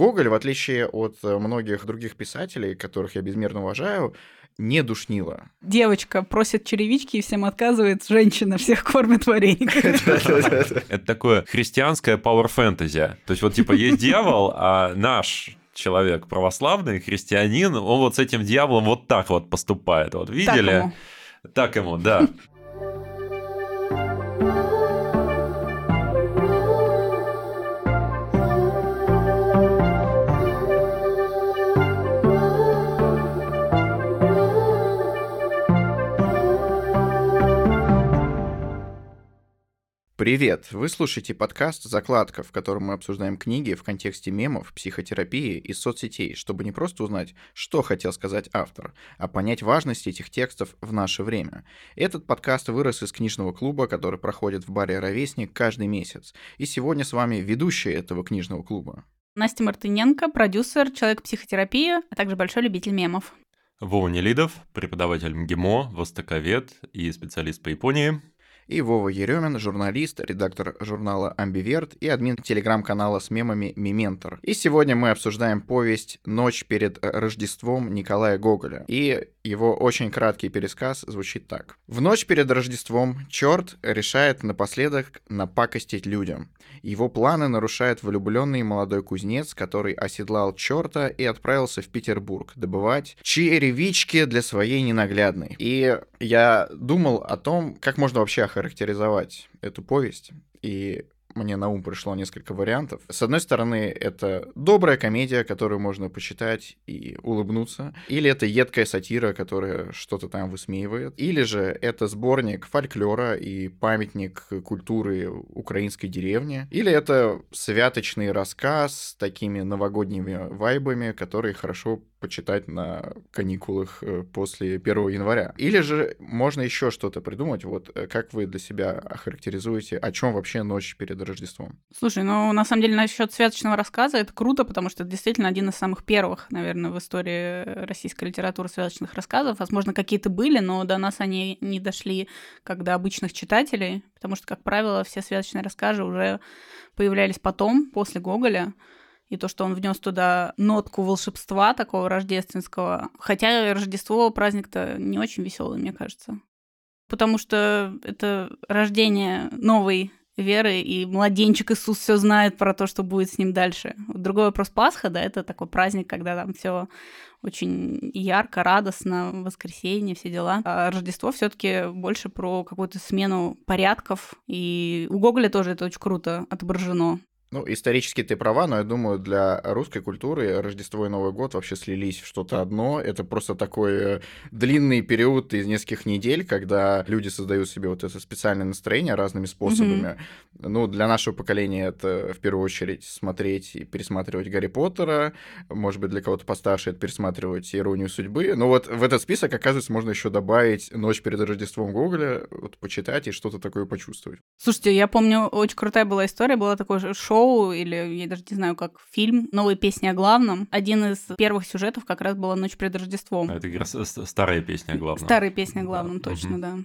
Гоголь, в отличие от э, многих других писателей, которых я безмерно уважаю, не душнило. Девочка просит черевички и всем отказывает, женщина всех кормит варениками. Это такое христианское power fantasy. То есть вот типа есть дьявол, а наш человек православный, христианин, он вот с этим дьяволом вот так вот поступает. Вот видели? Так ему, так ему да. Привет! Вы слушаете подкаст «Закладка», в котором мы обсуждаем книги в контексте мемов, психотерапии и соцсетей, чтобы не просто узнать, что хотел сказать автор, а понять важность этих текстов в наше время. Этот подкаст вырос из книжного клуба, который проходит в баре «Ровесник» каждый месяц. И сегодня с вами ведущая этого книжного клуба. Настя Мартыненко, продюсер, человек психотерапии, а также большой любитель мемов. Вова Нелидов, преподаватель МГИМО, востоковед и специалист по Японии и Вова Еремин, журналист, редактор журнала «Амбиверт» и админ телеграм-канала с мемами «Мементор». И сегодня мы обсуждаем повесть «Ночь перед Рождеством» Николая Гоголя. И его очень краткий пересказ звучит так. В ночь перед Рождеством черт решает напоследок напакостить людям. Его планы нарушает влюбленный молодой кузнец, который оседлал черта и отправился в Петербург добывать черевички для своей ненаглядной. И я думал о том, как можно вообще охарактеризовать эту повесть. И мне на ум пришло несколько вариантов. С одной стороны, это добрая комедия, которую можно почитать и улыбнуться. Или это едкая сатира, которая что-то там высмеивает. Или же это сборник фольклора и памятник культуры украинской деревни. Или это святочный рассказ с такими новогодними вайбами, которые хорошо почитать на каникулах э, после 1 января. Или же можно еще что-то придумать. Вот э, как вы для себя охарактеризуете, о чем вообще ночь перед Рождеством? Слушай, ну на самом деле насчет святочного рассказа это круто, потому что это действительно один из самых первых, наверное, в истории российской литературы святочных рассказов. Возможно, какие-то были, но до нас они не дошли как до обычных читателей, потому что, как правило, все святочные рассказы уже появлялись потом, после Гоголя и то, что он внес туда нотку волшебства такого рождественского. Хотя Рождество праздник-то не очень веселый, мне кажется. Потому что это рождение новой веры, и младенчик Иисус все знает про то, что будет с ним дальше. Другой вопрос Пасха, да, это такой праздник, когда там все очень ярко, радостно, воскресенье, все дела. А Рождество все-таки больше про какую-то смену порядков. И у Гоголя тоже это очень круто отображено. Ну, исторически ты права, но я думаю, для русской культуры Рождество и Новый год вообще слились в что-то одно. Это просто такой э, длинный период из нескольких недель, когда люди создают себе вот это специальное настроение разными способами. Mm-hmm. Ну, для нашего поколения это в первую очередь смотреть и пересматривать Гарри Поттера. Может быть, для кого-то постарше это пересматривать Иронию судьбы. Но вот в этот список, оказывается, можно еще добавить Ночь перед Рождеством Гоголя, вот почитать и что-то такое почувствовать. Слушайте, я помню, очень крутая была история, было такое шоу шоу, или я даже не знаю, как фильм «Новые песни о главном». Один из первых сюжетов как раз была «Ночь перед Рождеством». А это как раз старая песня о главном. Старая песня о главном, да. точно, угу. да.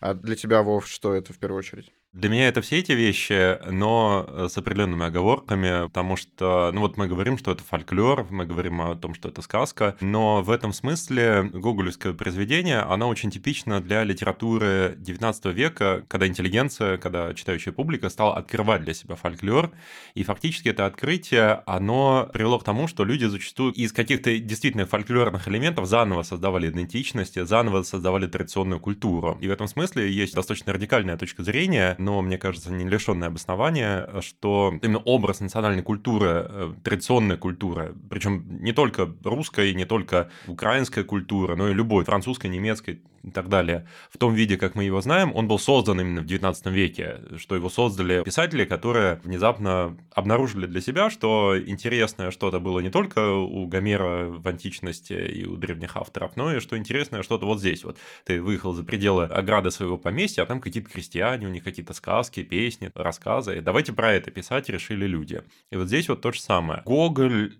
А для тебя, Вов, что это в первую очередь? Для меня это все эти вещи, но э, с определенными оговорками, потому что, ну вот мы говорим, что это фольклор, мы говорим о том, что это сказка, но в этом смысле гоголевское произведение, оно очень типично для литературы 19 века, когда интеллигенция, когда читающая публика стала открывать для себя фольклор, и фактически это открытие, оно привело к тому, что люди зачастую из каких-то действительно фольклорных элементов заново создавали идентичность, заново создавали традиционную культуру. И в этом смысле есть достаточно радикальная точка зрения, но, мне кажется, не лишенное обоснования, что именно образ национальной культуры, э, традиционная культура, причем не только русская, не только украинская культура, но и любой, французская, немецкая и так далее, в том виде, как мы его знаем, он был создан именно в 19 веке, что его создали писатели, которые внезапно обнаружили для себя, что интересное что-то было не только у Гомера в античности и у древних авторов, но и что интересное что-то вот здесь вот. Ты выехал за пределы ограды своего поместья, а там какие-то крестьяне, у них какие-то сказки, песни, рассказы. Давайте про это писать решили люди. И вот здесь вот то же самое. Гоголь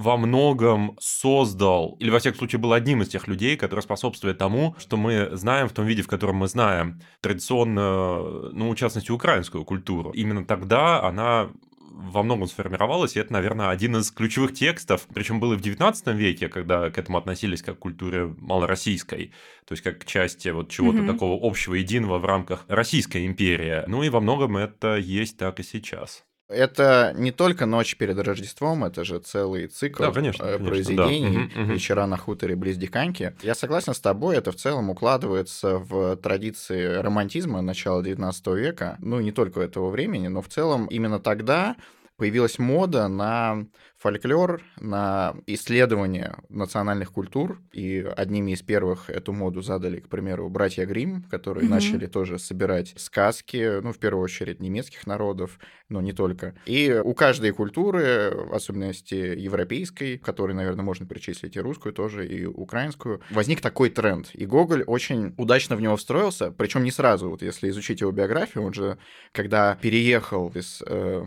во многом создал, или во всяком случае был одним из тех людей, которые способствуют тому, что мы знаем в том виде, в котором мы знаем традиционную, ну, в частности, украинскую культуру. Именно тогда она во многом сформировалось, и это, наверное, один из ключевых текстов, причем был и в 19 веке, когда к этому относились как к культуре малороссийской, то есть как к части вот чего-то mm-hmm. такого общего, единого в рамках Российской империи. Ну и во многом это есть так и сейчас. Это не только ночь перед Рождеством, это же целый цикл да, конечно, э, конечно, произведений да. «Вечера на хуторе близ Диканьки». Я согласен с тобой, это в целом укладывается в традиции романтизма начала XIX века, ну, не только этого времени, но в целом именно тогда появилась мода на фольклор, на исследование национальных культур, и одними из первых эту моду задали, к примеру, братья Грим, которые mm-hmm. начали тоже собирать сказки, ну, в первую очередь, немецких народов, но не только. И у каждой культуры, в особенности европейской, которой, наверное, можно причислить и русскую тоже, и украинскую, возник такой тренд. И Гоголь очень удачно в него встроился, причем не сразу. Вот если изучить его биографию, он же, когда переехал из э,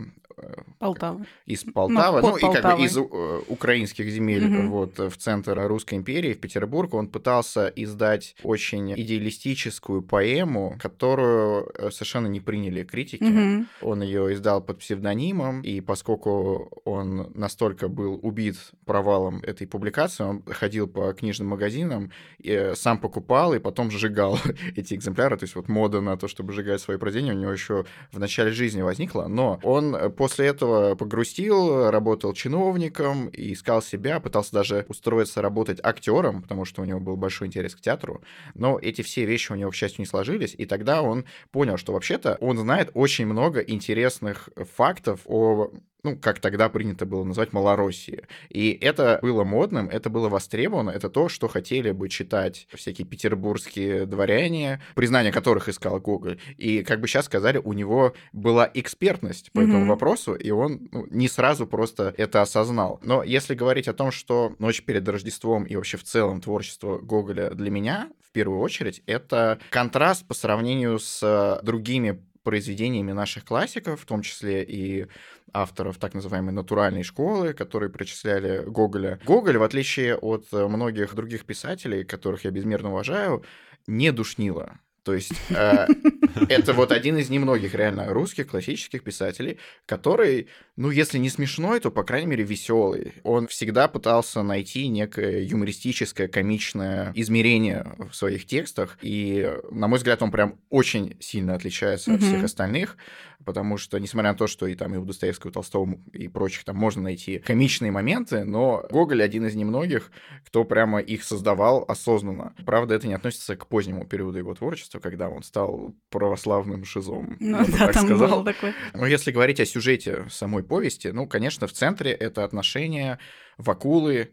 Полтавы. Из Полтавы, ну, ну и как бы из э, украинских земель угу. вот в центр Русской империи, в Петербург, он пытался издать очень идеалистическую поэму, которую э, совершенно не приняли критики. Угу. Он ее издал под псевдонимом, и поскольку он настолько был убит провалом этой публикации, он ходил по книжным магазинам, и э, сам покупал и потом сжигал эти экземпляры. То есть вот мода на то, чтобы сжигать свои произведения у него еще в начале жизни возникла, но он после этого погрустил, работал чиновником и искал себя, пытался даже устроиться работать актером, потому что у него был большой интерес к театру. Но эти все вещи у него, к счастью, не сложились, и тогда он понял, что вообще-то он знает очень много интересных фактов о ну, как тогда принято было называть, Малороссии. И это было модным, это было востребовано, это то, что хотели бы читать всякие петербургские дворяне, признание которых искал Гоголь. И, как бы сейчас сказали, у него была экспертность по mm-hmm. этому вопросу, и он ну, не сразу просто это осознал. Но если говорить о том, что «Ночь перед Рождеством» и вообще в целом творчество Гоголя для меня, в первую очередь, это контраст по сравнению с другими произведениями наших классиков, в том числе и авторов так называемой натуральной школы, которые причисляли Гоголя. Гоголь, в отличие от многих других писателей, которых я безмерно уважаю, не душнило. То есть э, это вот один из немногих реально русских классических писателей, который, ну, если не смешной, то, по крайней мере, веселый. Он всегда пытался найти некое юмористическое, комичное измерение в своих текстах, и, на мой взгляд, он прям очень сильно отличается mm-hmm. от всех остальных потому что, несмотря на то, что и там и у Достоевского, и у Толстого и прочих там можно найти комичные моменты, но Гоголь один из немногих, кто прямо их создавал осознанно. Правда, это не относится к позднему периоду его творчества, когда он стал православным шизом. Ну да, там сказал. был такой. Но если говорить о сюжете самой повести, ну, конечно, в центре это отношение Вакулы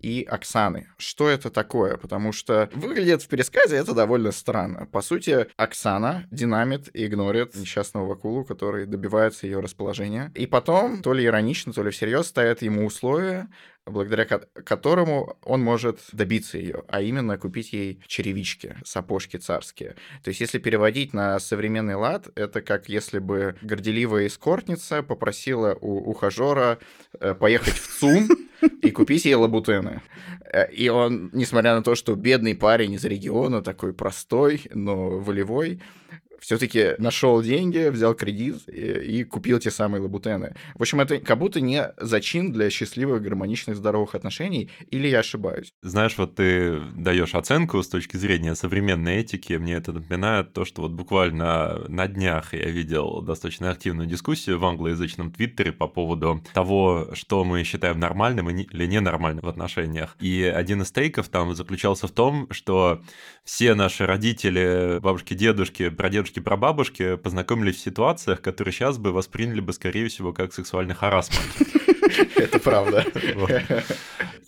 и Оксаны. Что это такое? Потому что выглядит в пересказе это довольно странно. По сути, Оксана динамит и игнорит несчастного Вакулу, который добивается ее расположения. И потом, то ли иронично, то ли всерьез, ставит ему условия, благодаря которому он может добиться ее, а именно купить ей черевички, сапожки царские. То есть, если переводить на современный лад, это как если бы горделивая эскортница попросила у ухажера э, поехать в ЦУМ и купить ей лабутены. Э, и он, несмотря на то, что бедный парень из региона, такой простой, но волевой, все-таки нашел деньги, взял кредит и, и купил те самые лабутены. В общем, это как будто не зачин для счастливых, гармоничных, здоровых отношений, или я ошибаюсь? Знаешь, вот ты даешь оценку с точки зрения современной этики, мне это напоминает то, что вот буквально на днях я видел достаточно активную дискуссию в англоязычном твиттере по поводу того, что мы считаем нормальным или ненормальным в отношениях. И один из тейков там заключался в том, что все наши родители, бабушки, дедушки, прадедушки, прабабушки познакомились в ситуациях, которые сейчас бы восприняли бы, скорее всего, как сексуальный харасмент. Это правда.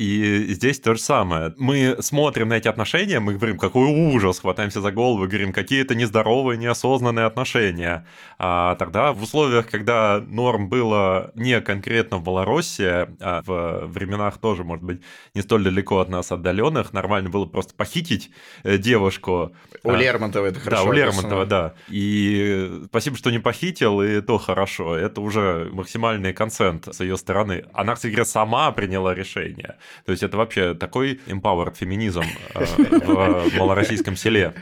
И здесь то же самое. Мы смотрим на эти отношения, мы говорим, какой ужас, хватаемся за голову, говорим, какие это нездоровые, неосознанные отношения. А тогда в условиях, когда норм было не конкретно в Малороссии, а в временах тоже, может быть, не столь далеко от нас отдаленных, нормально было просто похитить э, девушку. У а, Лермонтова это хорошо. Да, у Лермонтова, да. И спасибо, что не похитил, и то хорошо. Это уже максимальный консент с ее стороны. Она, кстати говоря, сама приняла решение. То есть это вообще такой empowered феминизм э, в малороссийском селе.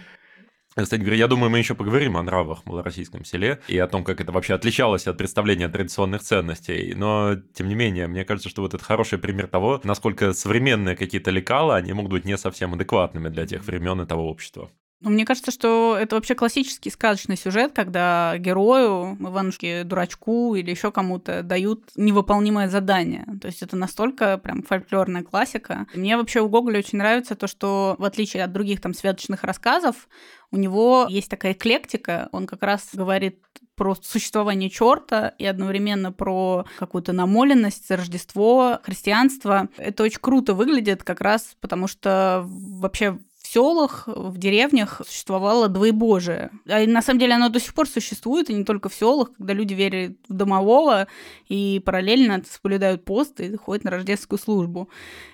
Кстати говоря, я думаю, мы еще поговорим о нравах в малороссийском селе и о том, как это вообще отличалось от представления традиционных ценностей. Но, тем не менее, мне кажется, что вот это хороший пример того, насколько современные какие-то лекала, они могут быть не совсем адекватными для тех времен и того общества. Ну, мне кажется, что это вообще классический сказочный сюжет, когда герою, Иванушке, дурачку или еще кому-то дают невыполнимое задание. То есть это настолько прям фольклорная классика. Мне вообще у Гоголя очень нравится то, что в отличие от других там святочных рассказов, у него есть такая эклектика, он как раз говорит про существование черта и одновременно про какую-то намоленность, Рождество, христианство. Это очень круто выглядит как раз потому, что вообще селах, в деревнях существовало двоебожие. А на самом деле оно до сих пор существует, и не только в селах, когда люди верят в домового и параллельно соблюдают пост и ходят на рождественскую службу.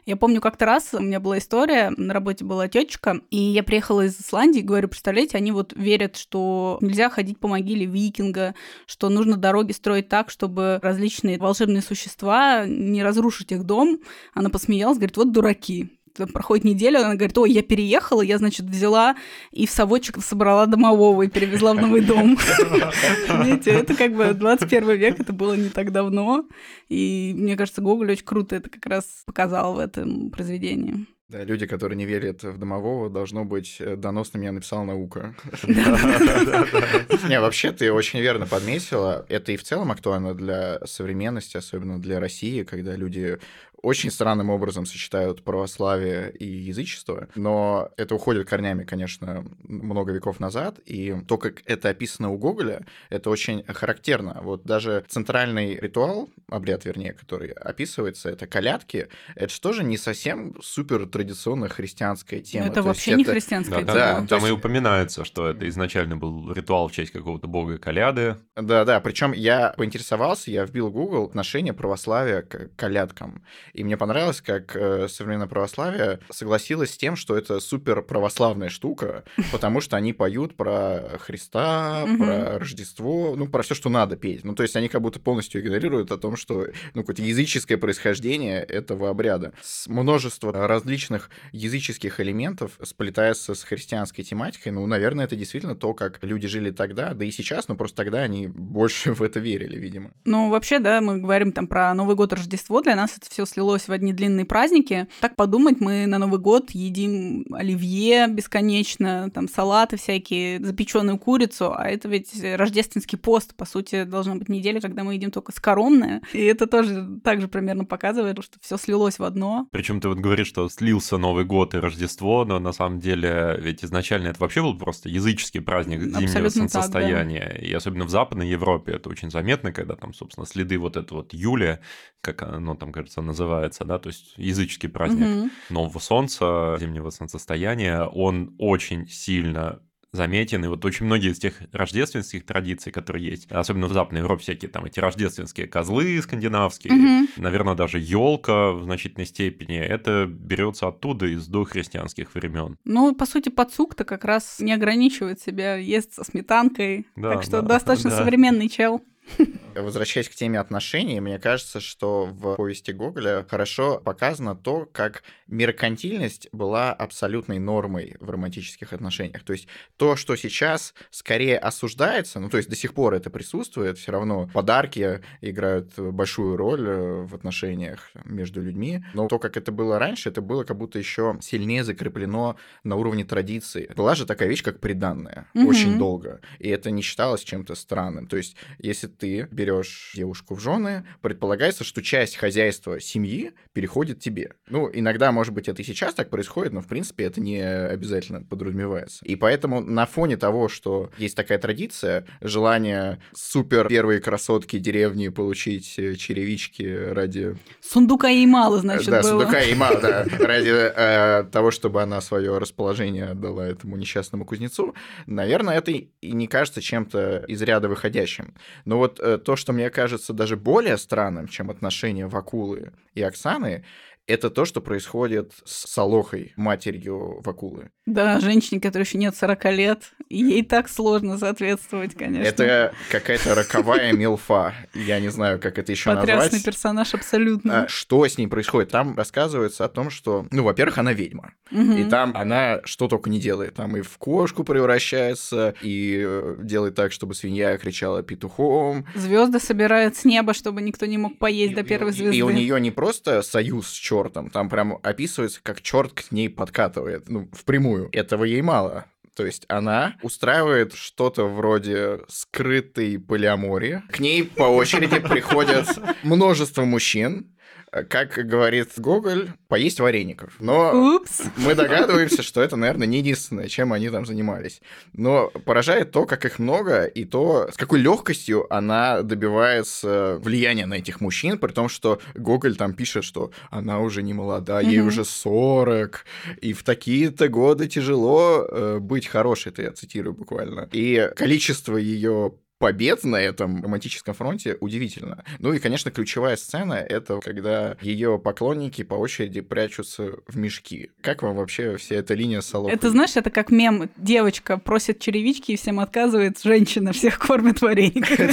Я помню, как-то раз у меня была история, на работе была тетечка, и я приехала из Исландии, говорю, представляете, они вот верят, что нельзя ходить по могиле викинга, что нужно дороги строить так, чтобы различные волшебные существа не разрушить их дом. Она посмеялась, говорит, вот дураки там проходит неделя, она говорит, ой, я переехала, я, значит, взяла и в совочек собрала домового и перевезла в новый дом. Видите, это как бы 21 век, это было не так давно, и мне кажется, Гоголь очень круто это как раз показал в этом произведении. Да, люди, которые не верят в домового, должно быть э, доносным, я написал наука. Не, вообще ты очень верно подметила. Это и в целом актуально для современности, особенно для России, когда люди очень странным образом сочетают православие и язычество, но это уходит корнями, конечно, много веков назад, и то, как это описано у Гоголя, это очень характерно. Вот даже центральный ритуал, обряд, вернее, который описывается, это колядки, это же тоже не совсем супер традиционная христианская тема. Это вообще не христианская да, тема. Да, там есть... и упоминается, что это изначально был ритуал в честь какого-то бога коляды. Да-да, причем я поинтересовался, я вбил в Google отношение православия к колядкам. И мне понравилось, как э, современное православие согласилось с тем, что это супер православная штука, потому что они поют про Христа, про Рождество, ну, про все, что надо петь. Ну, то есть они как будто полностью игнорируют о том, что, ну, какое-то языческое происхождение этого обряда. С множество различных языческих элементов сплетается с христианской тематикой. Ну, наверное, это действительно то, как люди жили тогда, да и сейчас, но просто тогда они больше в это верили, видимо. Ну, вообще, да, мы говорим там про Новый год, Рождество, для нас это все слилось в одни длинные праздники. Так подумать, мы на Новый год едим оливье бесконечно, там салаты всякие, запеченную курицу, а это ведь рождественский пост, по сути, должна быть неделя, когда мы едим только скоромное. И это тоже также примерно показывает, что все слилось в одно. Причем ты вот говоришь, что слился Новый год и Рождество, но на самом деле ведь изначально это вообще был просто языческий праздник зимнего Абсолютно солнцестояния. Так, да. И особенно в Западной Европе это очень заметно, когда там, собственно, следы вот этого вот Юлия, как оно там, кажется, называется, называется, да, то есть языческий праздник угу. нового солнца, зимнего солнцестояния, он очень сильно заметен. И вот очень многие из тех рождественских традиций, которые есть, особенно в Западной Европе, всякие там эти рождественские козлы скандинавские, угу. наверное, даже елка в значительной степени, это берется оттуда из дохристианских времен. Ну, по сути, подсук-то как раз не ограничивает себя, ест со сметанкой. Да, так что да, достаточно да. современный чел. Возвращаясь к теме отношений, мне кажется, что в повести Гоголя хорошо показано то, как меркантильность была абсолютной нормой в романтических отношениях. То есть то, что сейчас скорее осуждается, ну то есть до сих пор это присутствует, все равно подарки играют большую роль э, в отношениях между людьми, но то, как это было раньше, это было как будто еще сильнее закреплено на уровне традиции. Была же такая вещь, как приданная, угу. очень долго, и это не считалось чем-то странным. То есть если ты берешь девушку в жены, предполагается, что часть хозяйства семьи переходит тебе. Ну, иногда, может быть, это и сейчас так происходит, но, в принципе, это не обязательно подразумевается. И поэтому на фоне того, что есть такая традиция, желание супер первые красотки деревни получить э, черевички ради... Сундука ей мало, значит, Да, было. сундука ей мало, да, ради э, того, чтобы она свое расположение отдала этому несчастному кузнецу, наверное, это и не кажется чем-то из ряда выходящим. Но вот вот э, то, что мне кажется даже более странным, чем отношения Вакулы и Оксаны, это то, что происходит с Солохой, матерью Вакулы. Да, женщине, которой еще нет 40 лет, и ей так сложно соответствовать, конечно. Это какая-то роковая милфа. Я не знаю, как это еще назвать. Потрясный персонаж абсолютно. А, что с ней происходит? Там рассказывается о том, что, ну, во-первых, она ведьма. И там она что только не делает. Там и в кошку превращается, и э, делает так, чтобы свинья кричала петухом. Звезды собирает с неба, чтобы никто не мог поесть до первой звезды. И у нее не просто союз с чертом, там прям описывается, как черт к ней подкатывает, ну, впрямую. Этого ей мало. То есть она устраивает что-то вроде скрытой полиамории. К ней по очереди приходят множество мужчин, как говорит Гоголь, поесть вареников. Но Упс. мы догадываемся, что это, наверное, не единственное, чем они там занимались. Но поражает то, как их много, и то, с какой легкостью она добивается влияния на этих мужчин, при том, что Гоголь там пишет, что она уже не молода, ей Мгм. уже 40, и в такие-то годы тяжело э, быть хорошей, это я цитирую буквально. И количество ее побед на этом романтическом фронте удивительно. Ну и, конечно, ключевая сцена — это когда ее поклонники по очереди прячутся в мешки. Как вам вообще вся эта линия с Солохой? Это, знаешь, это как мем. Девочка просит черевички и всем отказывает, женщина всех кормит варениками.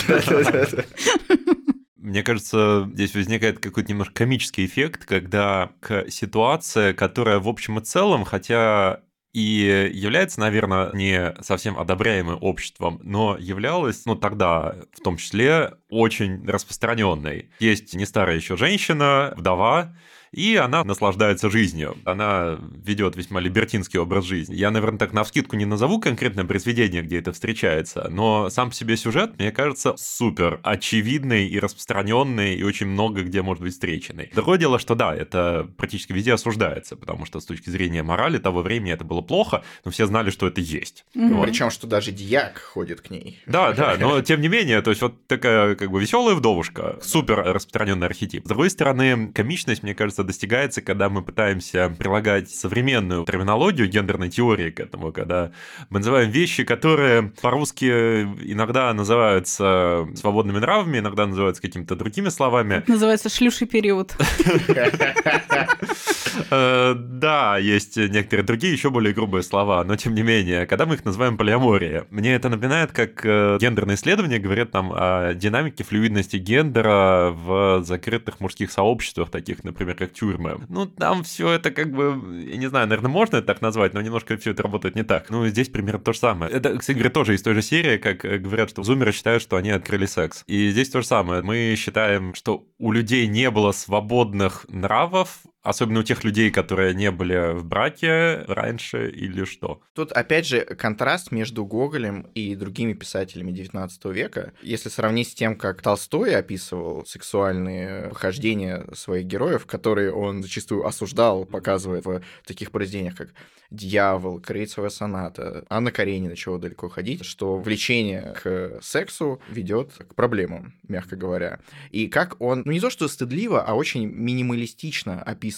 Мне кажется, здесь возникает какой-то немножко комический эффект, когда к ситуации, которая в общем и целом, хотя и является, наверное, не совсем одобряемой обществом, но являлась, ну, тогда в том числе, очень распространенной. Есть не старая еще женщина, вдова, и она наслаждается жизнью. Она ведет весьма либертинский образ жизни. Я, наверное, так навскидку не назову конкретное произведение, где это встречается, но сам по себе сюжет, мне кажется, супер очевидный и распространенный, и очень много где может быть встреченный. Другое дело, что да, это практически везде осуждается, потому что с точки зрения морали того времени это было плохо, но все знали, что это есть. Мгм. Вот. Причем, что даже дьяк ходит к ней. Да, да, но тем не менее, то есть вот такая как бы веселая вдовушка, супер распространенный архетип. С другой стороны, комичность, мне кажется, достигается, когда мы пытаемся прилагать современную терминологию гендерной теории к этому, когда мы называем вещи, которые по-русски иногда называются свободными нравами, иногда называются какими-то другими словами. Это называется шлюший период. Э, Да, есть некоторые другие еще более грубые слова, но тем не менее, когда мы их называем полиаморией, мне это напоминает, как э, гендерные исследования говорят там о динамике флюидности гендера в закрытых мужских сообществах, таких, например, как тюрьмы. Ну, там все это как бы, я не знаю, наверное, можно это так назвать, но немножко все это работает не так. Ну, здесь примерно то же самое. Это, кстати говоря, тоже из той же серии, как э, говорят, что зумеры считают, что они открыли секс. И здесь то же самое. Мы считаем, что у людей не было свободных нравов, Особенно у тех людей, которые не были в браке раньше или что. Тут, опять же, контраст между Гоголем и другими писателями XIX века. Если сравнить с тем, как Толстой описывал сексуальные похождения своих героев, которые он зачастую осуждал, показывая в таких произведениях, как «Дьявол», «Крейцевая соната», Анна Каренина, чего далеко ходить, что влечение к сексу ведет к проблемам, мягко говоря. И как он, ну не то что стыдливо, а очень минималистично описывал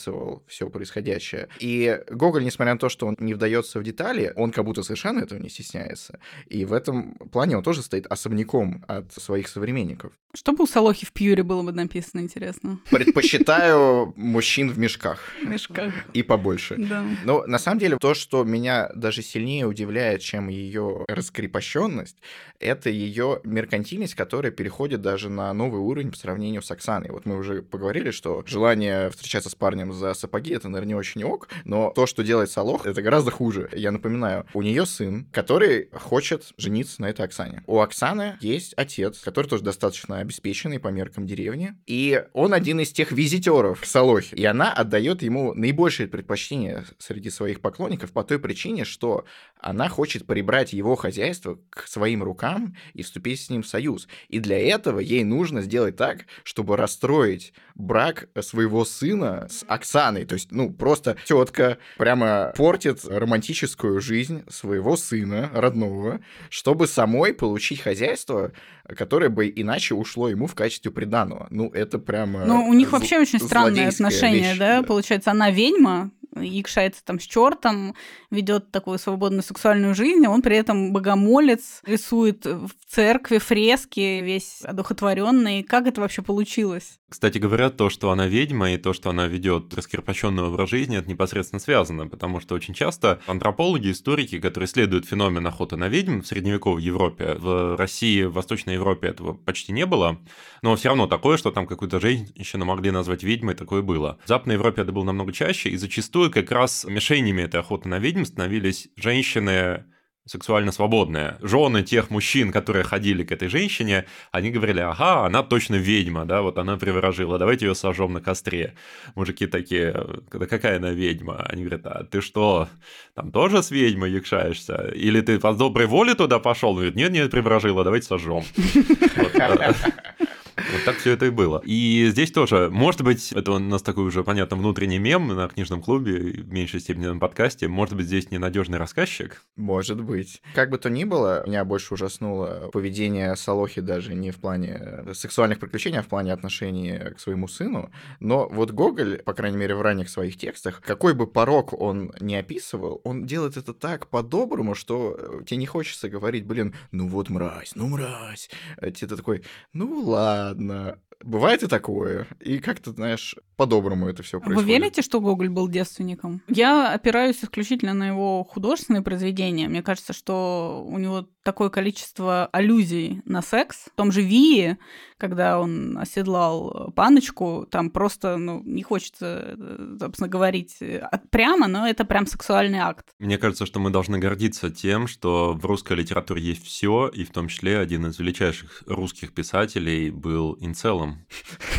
все происходящее. И Гоголь, несмотря на то, что он не вдается в детали, он как будто совершенно этого не стесняется. И в этом плане он тоже стоит особняком от своих современников. Что бы у Солохи в Пьюре было бы написано, интересно? Предпочитаю мужчин в мешках В мешках. и побольше. Да. Но на самом деле то, что меня даже сильнее удивляет, чем ее раскрепощенность, это ее меркантильность, которая переходит даже на новый уровень по сравнению с Оксаной. Вот мы уже поговорили, что желание встречаться с парнем за сапоги это, наверное, не очень ок, но то, что делает Солох, это гораздо хуже. Я напоминаю, у нее сын, который хочет жениться на этой Оксане. У Оксаны есть отец, который тоже достаточно обеспеченный по меркам деревни, и он один из тех визитеров к Солохе, и она отдает ему наибольшее предпочтение среди своих поклонников по той причине, что она хочет прибрать его хозяйство к своим рукам и вступить с ним в союз. И для этого ей нужно сделать так, чтобы расстроить брак своего сына с Оксаной. То есть, ну, просто тетка прямо портит романтическую жизнь своего сына родного, чтобы самой получить хозяйство, которое бы иначе ушло ему в качестве приданого. Ну, это прямо... Ну, у них вообще очень странные отношения, вещь, да? Получается, она ведьма, якшается там с чертом, ведет такую свободную сексуальную жизнь, а он при этом богомолец, рисует в церкви фрески, весь одухотворенный. Как это вообще получилось? Кстати говоря, то, что она ведьма, и то, что она ведет раскрепощенный образ жизни, это непосредственно связано, потому что очень часто антропологи, историки, которые исследуют феномен охоты на ведьм в средневековой Европе, в России, в Восточной Европе этого почти не было, но все равно такое, что там какую-то женщину могли назвать ведьмой, такое было. В Западной Европе это было намного чаще, и зачастую как раз мишенями этой охоты на ведьм становились женщины сексуально свободные. Жены тех мужчин, которые ходили к этой женщине, они говорили, ага, она точно ведьма, да, вот она приворожила, давайте ее сожжем на костре. Мужики такие, да какая она ведьма? Они говорят, а ты что, там тоже с ведьмой якшаешься? Или ты по доброй воле туда пошел? Он говорит, нет, нет, приворожила, давайте сожжем. Вот так все это и было. И здесь тоже, может быть, это у нас такой уже, понятно, внутренний мем на книжном клубе, в меньшей степени на подкасте. Может быть, здесь ненадежный рассказчик? Может быть. Как бы то ни было, меня больше ужаснуло поведение Салохи даже не в плане сексуальных приключений, а в плане отношений к своему сыну. Но вот Гоголь, по крайней мере, в ранних своих текстах, какой бы порог он не описывал, он делает это так по-доброму, что тебе не хочется говорить, блин, ну вот мразь, ну мразь. Тебе такой, ну ладно, ладно. Бывает и такое. И как-то, знаешь, по-доброму это все происходит. Вы верите, что Гоголь был девственником? Я опираюсь исключительно на его художественные произведения. Мне кажется, что у него такое количество аллюзий на секс. В том же Вии, когда он оседлал паночку, там просто, ну, не хочется, э, собственно, говорить э, прямо, но это прям сексуальный акт. Мне кажется, что мы должны гордиться тем, что в русской литературе есть все, и в том числе один из величайших русских писателей был инцелом.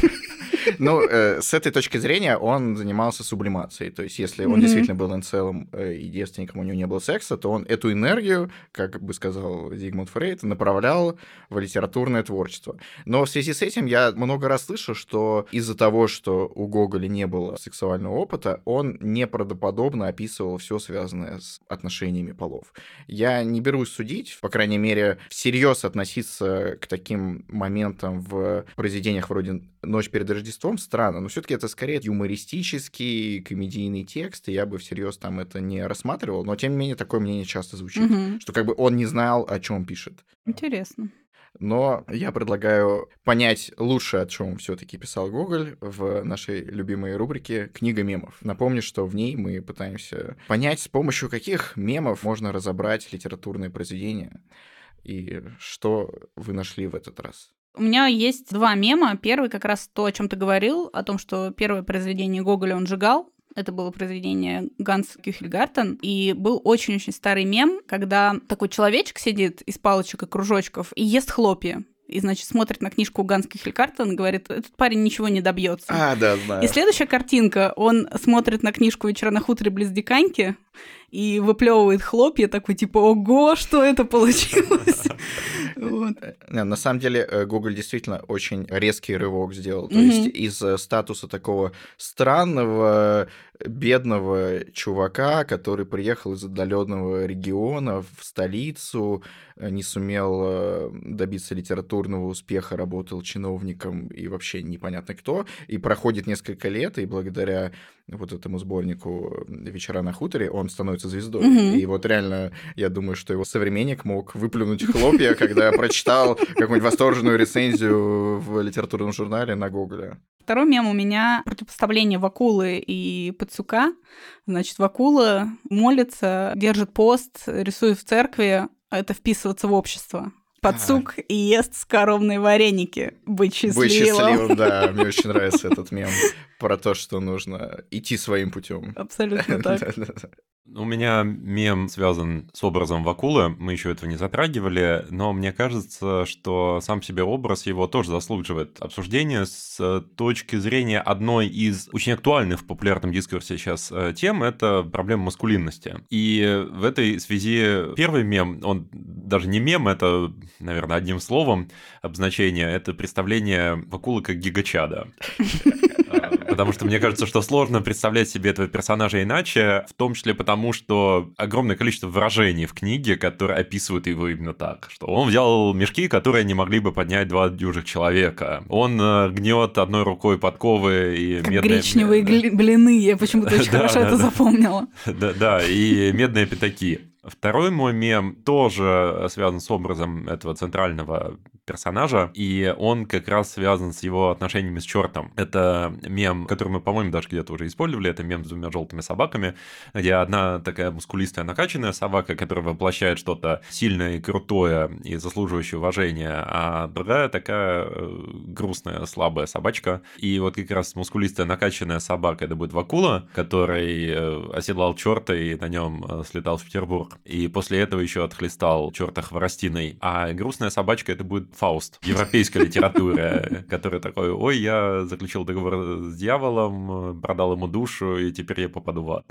Ну, э, с этой точки зрения он занимался сублимацией. То есть, если он действительно был инцелом э, и девственником, у него не было секса, то он эту энергию, как бы сказал Зигмунд Фрейд, направлял в литературное творчество. Но в связи с этим я много раз слышу, что из-за того, что у Гоголя не было сексуального опыта, он неправдоподобно описывал все связанное с отношениями полов. Я не берусь судить, по крайней мере, всерьез относиться к таким моментам в произведениях вроде «Ночь перед Рождеством» странно, но все-таки это скорее юмористический, комедийный текст, и я бы всерьез там это не рассматривал, но тем не менее такое мнение часто звучит, угу. что как бы он не знал, о чем пишет. Интересно. Но я предлагаю понять лучше, о чем все-таки писал Гоголь в нашей любимой рубрике «Книга мемов». Напомню, что в ней мы пытаемся понять, с помощью каких мемов можно разобрать литературные произведения. И что вы нашли в этот раз? У меня есть два мема. Первый как раз то, о чем ты говорил, о том, что первое произведение Гоголя он сжигал. Это было произведение Ганс Кюхельгартен. И был очень-очень старый мем, когда такой человечек сидит из палочек и кружочков и ест хлопья и, значит, смотрит на книжку Гански Хелькартен и говорит, этот парень ничего не добьется. А, да, знаю. И следующая картинка, он смотрит на книжку «Вечера на хуторе близ Диканьки», и выплевывает хлопья, такой типа, ого, что это получилось? На самом деле, э, Google действительно очень резкий рывок сделал. То есть из э, статуса такого странного, бедного чувака, который приехал из отдаленного региона в столицу, э, не сумел добиться литературного успеха, работал чиновником и вообще непонятно кто, и проходит несколько лет, и благодаря вот этому сборнику «Вечера на хуторе» он становится звездой. Mm-hmm. И вот реально, я думаю, что его современник мог выплюнуть хлопья, когда прочитал какую-нибудь восторженную рецензию в литературном журнале на Гоголе. Второй мем у меня противопоставление Вакулы и Пацука. Значит, Вакула молится, держит пост, рисует в церкви, это вписываться в общество подсук и ест скоромные вареники. Быть счастливым. Быть счастливым, да. Мне очень нравится этот мем про то, что нужно идти своим путем. Абсолютно так. У меня мем связан с образом Вакулы, мы еще этого не затрагивали, но мне кажется, что сам себе образ его тоже заслуживает обсуждения с точки зрения одной из очень актуальных в популярном дискурсе сейчас э, тем, это проблема маскулинности. И в этой связи первый мем, он даже не мем, это, наверное, одним словом обозначение, это представление Вакулы как гигачада. потому что мне кажется, что сложно представлять себе этого персонажа иначе, в том числе потому, что огромное количество выражений в книге, которые описывают его именно так, что он взял мешки, которые не могли бы поднять два дюжих человека. Он э, гнет одной рукой подковы и как медные... гречневые блины, я почему-то очень хорошо это запомнила. Да, да, и медные пятаки. Второй мой мем тоже связан с образом этого центрального персонажа, и он как раз связан с его отношениями с чертом. Это мем, который мы, по-моему, даже где-то уже использовали, это мем с двумя желтыми собаками, где одна такая мускулистая накачанная собака, которая воплощает что-то сильное и крутое и заслуживающее уважения, а другая такая э, грустная, слабая собачка. И вот как раз мускулистая накачанная собака это будет Вакула, который э, оседлал черта и на нем э, слетал в Петербург. И после этого еще отхлестал черта хворостиной. А грустная собачка это будет Фауст европейской литературы, который такой, ой, я заключил договор с дьяволом, продал ему душу, и теперь я попаду в ад.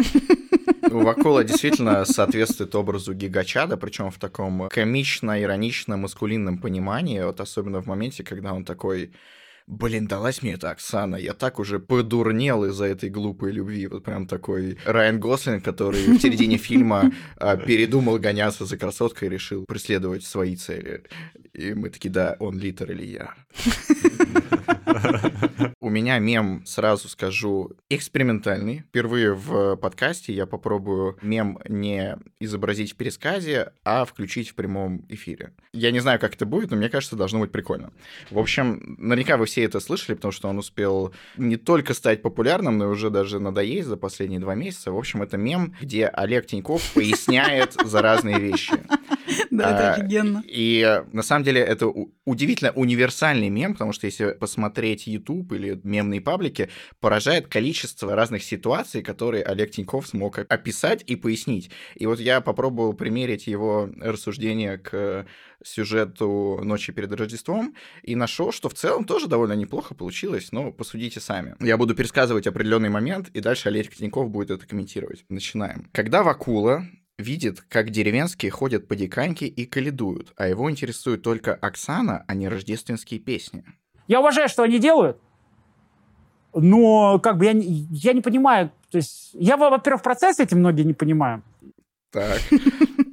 Вакула действительно соответствует образу гигачада, причем в таком комично-иронично-маскулинном понимании, вот особенно в моменте, когда он такой блин, далась мне эта Оксана, я так уже подурнел из-за этой глупой любви. Вот прям такой Райан Гослинг, который в середине фильма а, передумал гоняться за красоткой и решил преследовать свои цели. И мы такие, да, он литер или я. Меня мем, сразу скажу, экспериментальный. Впервые в подкасте я попробую мем не изобразить в пересказе, а включить в прямом эфире. Я не знаю, как это будет, но мне кажется, должно быть прикольно. В общем, наверняка вы все это слышали, потому что он успел не только стать популярным, но и уже даже надоесть за последние два месяца. В общем, это мем, где Олег Тиньков поясняет за разные вещи. Да, это а, офигенно. И на самом деле это удивительно универсальный мем, потому что если посмотреть YouTube или мемные паблики, поражает количество разных ситуаций, которые Олег Тиньков смог описать и пояснить. И вот я попробовал примерить его рассуждение к сюжету «Ночи перед Рождеством» и нашел, что в целом тоже довольно неплохо получилось, но посудите сами. Я буду пересказывать определенный момент, и дальше Олег Тиньков будет это комментировать. Начинаем. Когда Вакула видит, как деревенские ходят по диканьке и каледуют, а его интересует только Оксана, а не рождественские песни. Я уважаю, что они делают, но как бы я, я не понимаю, то есть я, во-первых, процесс эти многие не понимаю. Так.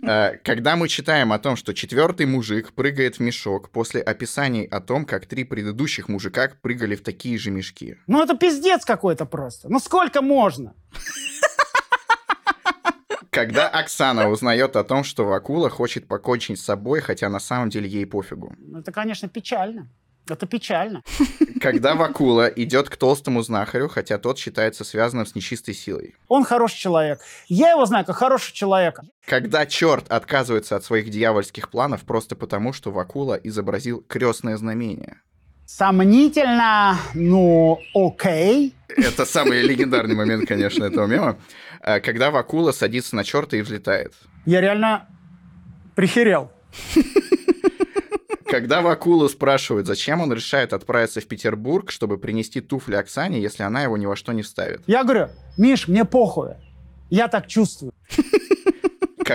Э, когда мы читаем о том, что четвертый мужик прыгает в мешок после описаний о том, как три предыдущих мужика прыгали в такие же мешки. Ну это пиздец какой-то просто. Ну сколько можно? Когда Оксана узнает о том, что Вакула хочет покончить с собой, хотя на самом деле ей пофигу. Ну, это, конечно, печально. Это печально. Когда Вакула идет к толстому знахарю, хотя тот считается связанным с нечистой силой. Он хороший человек. Я его знаю как хорошего человека. Когда черт отказывается от своих дьявольских планов просто потому, что Вакула изобразил крестное знамение. Сомнительно, ну, окей. Это самый легендарный момент, конечно, этого мема. Э, когда Вакула садится на черта и взлетает. Я реально прихерел. Когда Вакулу спрашивают, зачем он решает отправиться в Петербург, чтобы принести туфли Оксане, если она его ни во что не вставит. Я говорю, Миш, мне похуй. Я так чувствую.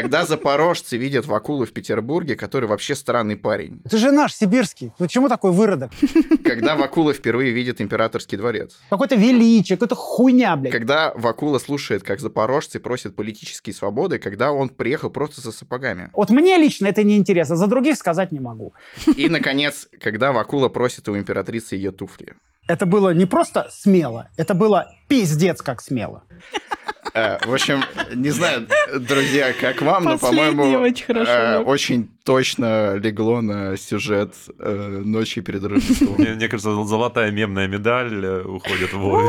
Когда запорожцы видят Вакулу в Петербурге, который вообще странный парень. Это же наш сибирский. Почему такой выродок? Когда Вакула впервые видит императорский дворец. Какой-то величие, какой-то хуйня, блядь. Когда Вакула слушает, как запорожцы просят политические свободы, когда он приехал просто за сапогами. Вот мне лично это не интересно, за других сказать не могу. И, наконец, когда Вакула просит у императрицы ее туфли. Это было не просто смело, это было пиздец как смело. Э, в общем, не знаю, друзья, как вам, но, по-моему, очень, э, очень точно легло на сюжет э, «Ночи перед Рождеством». Мне, кажется, золотая мемная медаль уходит в воду.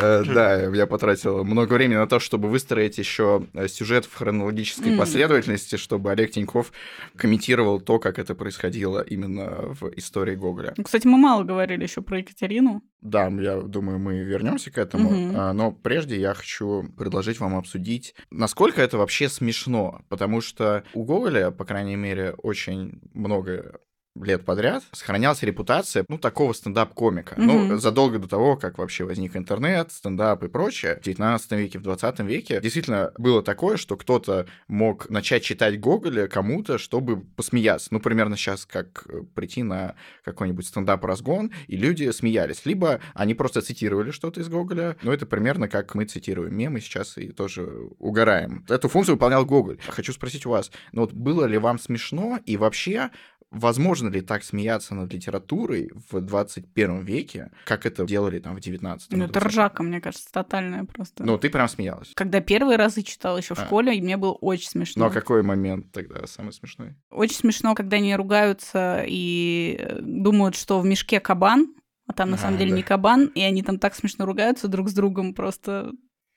Да, я потратил много времени на то, чтобы выстроить еще сюжет в хронологической последовательности, чтобы Олег Тиньков комментировал то, как это происходило именно в истории Гоголя. Ну, кстати, мы мало говорили еще про Екатерину. Да, я думаю, мы вернемся к этому. Угу. Но прежде я хочу предложить вам обсудить, насколько это вообще смешно, потому что у Гоголя, по крайней мере, очень много лет подряд сохранялась репутация, ну, такого стендап-комика. Мгм. Ну, задолго до того, как вообще возник интернет, стендап и прочее, в 19 веке, в 20 веке, действительно было такое, что кто-то мог начать читать Гоголя кому-то, чтобы посмеяться. Ну, примерно сейчас, как э, прийти на какой-нибудь стендап-разгон, и люди смеялись. Либо они просто цитировали что-то из Гоголя, но это примерно как мы цитируем мемы сейчас и тоже угораем. Эту функцию выполнял Гоголь. Хочу спросить у вас, ну вот было ли вам смешно и вообще Возможно ли так смеяться над литературой в 21 веке, как это делали там в 19 Ну, это ржака, мне кажется, тотальная просто. Ну, ты прям смеялась. Когда первые разы читала еще в А. школе, и мне было очень смешно. Ну, а какой момент тогда самый смешной? Очень смешно, когда они ругаются и э, думают, что в мешке кабан, а там на А, самом деле да. не кабан, и они там так смешно ругаются друг с другом, просто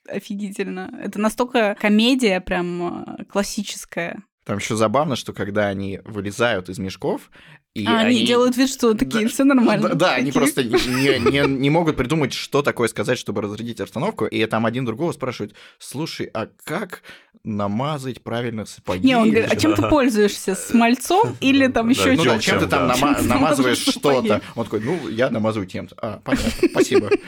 офигительно. Это настолько комедия прям э, классическая. Там еще забавно, что когда они вылезают из мешков, и а они... делают вид, что такие, Да, все нормально. Да, да, они Такие. просто не, не- не могут придумать, что такое сказать, чтобы разрядить обстановку. И там один другого спрашивает, слушай, а как намазать правильно сапоги? Не, он говорит, а чем ты пользуешься? Смальцом или там еще Ну да, чем ты там намазываешь что-то? Он такой, ну, я намазываю тем-то. А, понятно, спасибо.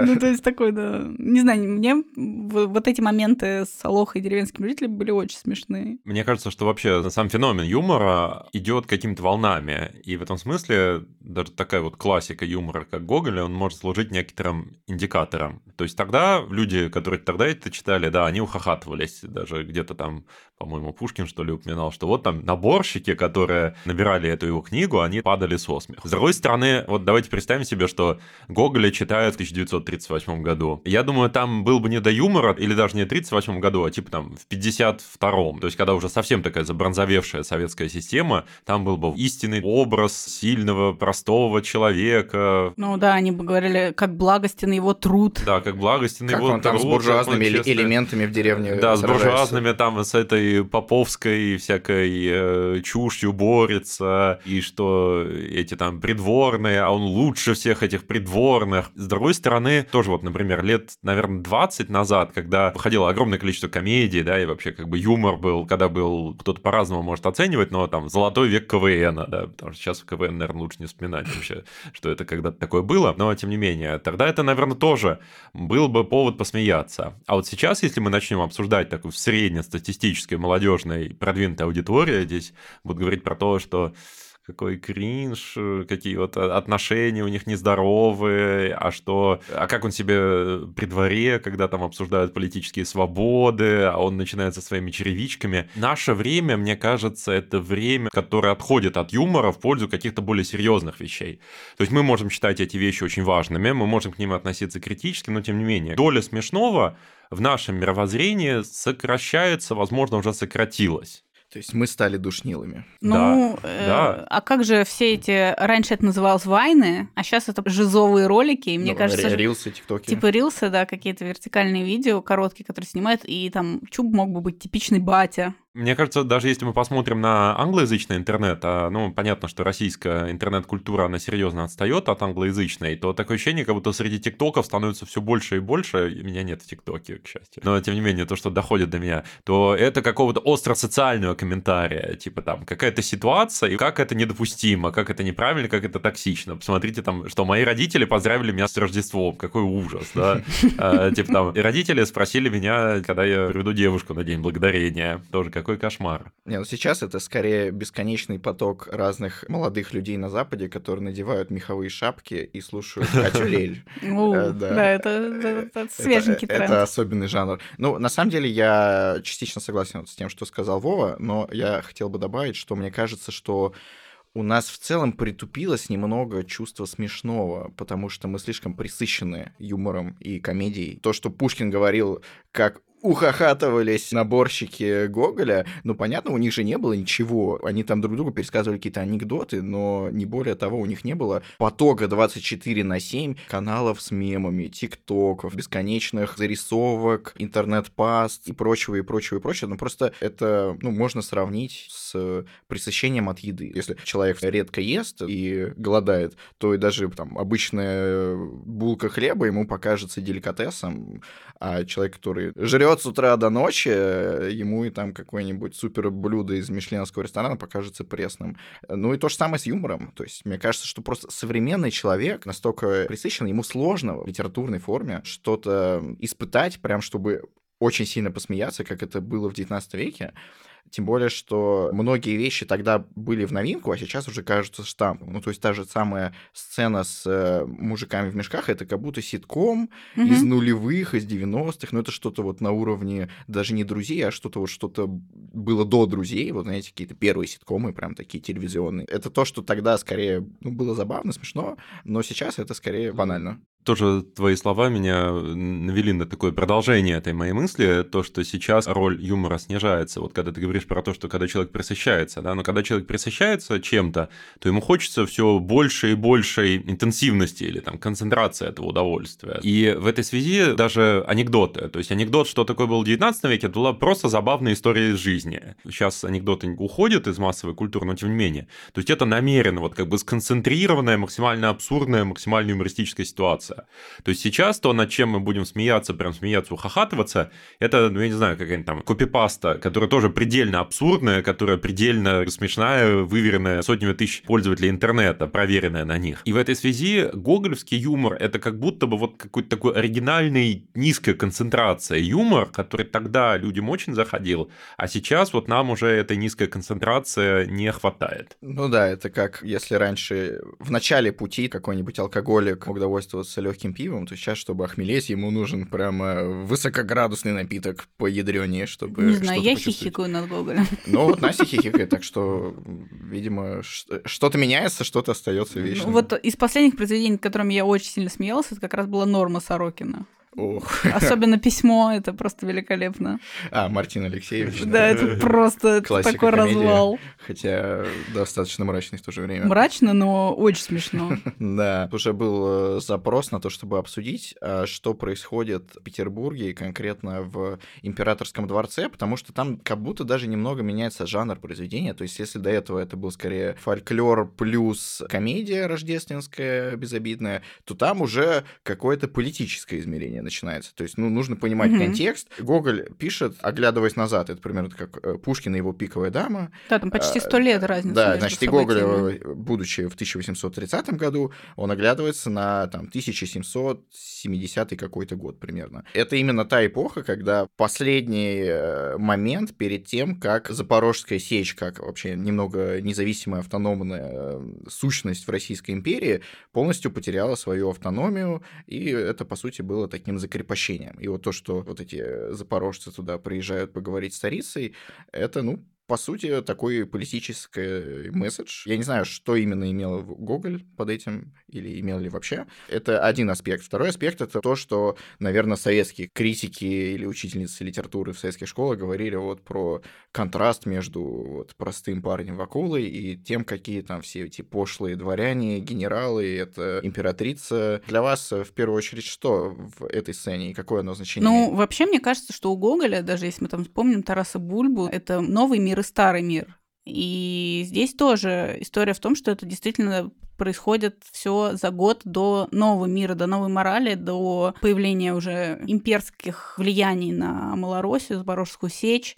Ну, то есть такой, да. Не знаю, мне вот эти моменты с Алохой и деревенскими жителями были очень смешные. Мне кажется, что вообще сам феномен юмора идет какими-то волнами. И в этом смысле даже такая вот классика юмора, как Гоголя, он может служить некоторым индикатором. То есть тогда люди, которые тогда это читали, да, они ухахатывались. Даже где-то там, по-моему, Пушкин, что ли, упоминал, что вот там наборщики, которые набирали эту его книгу, они падали со смеху. С другой стороны, вот давайте представим себе, что Гоголя читают в 1938 году. Я думаю, там был бы не до юмора, или даже не в 1938 году, а типа там в 52-м. То есть, когда уже совсем такая забронзовевшая советская система, там был бы истинный образ сильного, простого человека, Ну да, они бы говорили, как благостен его труд. да, как благостенный Как его он там с труд, буржуазными честно- элементами в деревне да, с буржуазными, там, с этой поповской всякой э, чушью борется, и что эти там придворные, а он лучше всех этих придворных. С другой стороны, тоже вот, например, лет, наверное, 20 назад, когда выходило огромное количество комедий, да, и вообще как бы юмор был, когда был, кто-то по-разному может оценивать, но там золотой век КВН, да, потому что сейчас в КВН, наверное, лучше не вспоминать вообще, что это когда-то такое было, но тем не менее, тогда это, наверное, тоже был бы повод посмеяться. А вот сейчас, если мы начнем обсуждать такую среднестатистической, молодежной, продвинутой аудитории, здесь будут говорить про то, что какой кринж, э, какие вот а, отношения у них нездоровые, а что, а как он себе при дворе, когда там обсуждают политические свободы, а он начинает со своими черевичками. Наше время, мне кажется, это время, которое отходит от юмора в пользу каких-то более серьезных вещей. То есть мы можем считать эти вещи очень важными, мы можем к ним относиться критически, но тем не менее, доля смешного в нашем мировоззрении сокращается, возможно, уже сократилась. То есть мы стали душнилами. Ну, Да, э, да. а как же все эти... Раньше это называлось вайны, а сейчас это жизовые ролики, и мне Ну, кажется, рилсы, тиктоки. типа рилсы, да, какие-то вертикальные видео короткие, которые снимают, и там Чуб мог бы быть типичный батя. Мне кажется, даже если мы посмотрим на англоязычный интернет, а, ну, понятно, что российская интернет-культура, она серьезно отстает от англоязычной, то такое ощущение, как будто среди тиктоков становится все больше и больше, и меня нет в тиктоке, к счастью, но, тем не менее, то, что доходит до меня, то это какого-то остро-социального комментария, типа там, какая-то ситуация, и как это недопустимо, как это неправильно, как это токсично. Посмотрите там, что мои родители поздравили меня с Рождеством, какой ужас, да. А, Типа там, родители спросили меня, когда я приведу девушку на День Благодарения, тоже какой кошмар. Не, ну сейчас это скорее бесконечный поток разных молодых людей на Западе, которые надевают меховые шапки и слушают Катю Лель. Ну, Э, да. это, свеженький тренд. Это особенный жанр. Ну, на самом деле, я частично согласен с тем, что сказал Вова, но я хотел бы добавить, что мне кажется, что у нас в целом притупилось немного чувство смешного, потому что мы слишком присыщены юмором и комедией. То, что Пушкин говорил, как ухахатывались наборщики Гоголя, ну, понятно, у них же не было ничего. Они там друг другу пересказывали какие-то анекдоты, но не более того, у них не было потока 24 на 7 каналов с мемами, тиктоков, бесконечных зарисовок, интернет-паст и прочего, и прочего, и прочего. Ну, просто это, ну, можно сравнить с пресыщением от еды. Если человек редко ест и голодает, то и даже там обычная булка хлеба ему покажется деликатесом, а человек, который жрет проживет с утра до ночи, ему и там какое-нибудь супер блюдо из мишленовского ресторана покажется пресным. Ну и то же самое с юмором. То есть мне кажется, что просто современный человек настолько присыщен, ему сложно в литературной форме что-то испытать, прям чтобы очень сильно посмеяться, как это было в 19 веке. Тем более, что многие вещи тогда были в новинку, а сейчас уже кажутся штампом. Ну, то есть та же самая сцена с э, мужиками в мешках, это как будто ситком mm-hmm. из нулевых, из 90-х. Ну, это что-то вот на уровне даже не друзей, а что-то вот что-то было до друзей. Вот, знаете, какие-то первые ситкомы, прям такие телевизионные. Это то, что тогда скорее ну, было забавно, смешно, но сейчас это скорее банально тоже твои слова меня навели на такое продолжение этой моей мысли, то, что сейчас роль юмора снижается. Вот когда ты говоришь про то, что когда человек присыщается, да, но когда человек присыщается чем-то, то ему хочется все больше и большей интенсивности или там концентрации этого удовольствия. И в этой связи даже анекдоты. То есть анекдот, что такое было в 19 веке, это была просто забавная история из жизни. Сейчас анекдоты уходят из массовой культуры, но тем не менее. То есть это намеренно, вот как бы сконцентрированная, максимально абсурдная, максимально юмористическая ситуация. То есть сейчас то, над чем мы будем смеяться, прям смеяться, ухахатываться, это, ну, я не знаю, какая-нибудь там копипаста, которая тоже предельно абсурдная, которая предельно смешная, выверенная сотнями тысяч пользователей интернета, проверенная на них. И в этой связи гоголевский юмор — это как будто бы вот какой-то такой оригинальный, низкая концентрация юмор, который тогда людям очень заходил, а сейчас вот нам уже этой низкая концентрация не хватает. Ну да, это как если раньше в начале пути какой-нибудь алкоголик мог довольствоваться легким пивом, то сейчас, чтобы охмелеть, ему нужен прямо высокоградусный напиток по ядрёнее, чтобы Не знаю, я хихикаю над Гоголем. Ну вот Настя хихикает, так что, видимо, что-то меняется, что-то остается вечным. Вот из последних произведений, над которыми я очень сильно смеялся, это как раз была Норма Сорокина. Ох. Особенно письмо, это просто великолепно. А, Мартин Алексеевич. Да, это просто такой развал. Хотя достаточно мрачный в то же время. Мрачно, но очень смешно. Да, уже был э, запрос на то, чтобы обсудить, а, что происходит в Петербурге, конкретно в Императорском дворце, потому что там как будто даже немного меняется жанр произведения. То есть, если до этого это был скорее фольклор плюс комедия рождественская, безобидная, то там уже какое-то политическое измерение начинается. То есть, ну, нужно понимать угу. контекст. Гоголь пишет, оглядываясь назад, это примерно как э, Пушкин и его «Пиковая дама». Да, там почти сто лет разница Да, значит, и Гоголь, э, будучи в 1830 году, он оглядывается на там 1770 какой-то год примерно. Это именно та эпоха, когда последний э, момент перед тем, как Запорожская сечь, как вообще немного независимая автономная сущность в Российской империи, полностью потеряла свою автономию, и это, по сути, было таким таким закрепощением. И вот то, что вот эти запорожцы туда приезжают поговорить с царицей, это, ну, по сути, такой политический месседж. Я не знаю, что именно имел Гоголь под этим, или имел ли вообще. Это один аспект. Второй аспект — это то, что, наверное, советские критики или учительницы литературы в советских школах говорили вот про контраст между вот простым парнем Вакулой и тем, какие там все эти пошлые дворяне, генералы, это императрица. Для вас, в первую очередь, что в этой сцене и какое оно значение? Ну, вообще, мне кажется, что у Гоголя, даже если мы там вспомним Тараса Бульбу, это новый мир мир и старый мир. И здесь тоже история в том, что это действительно происходит все за год до нового мира, до новой морали, до появления уже имперских влияний на Малороссию, Запорожскую сечь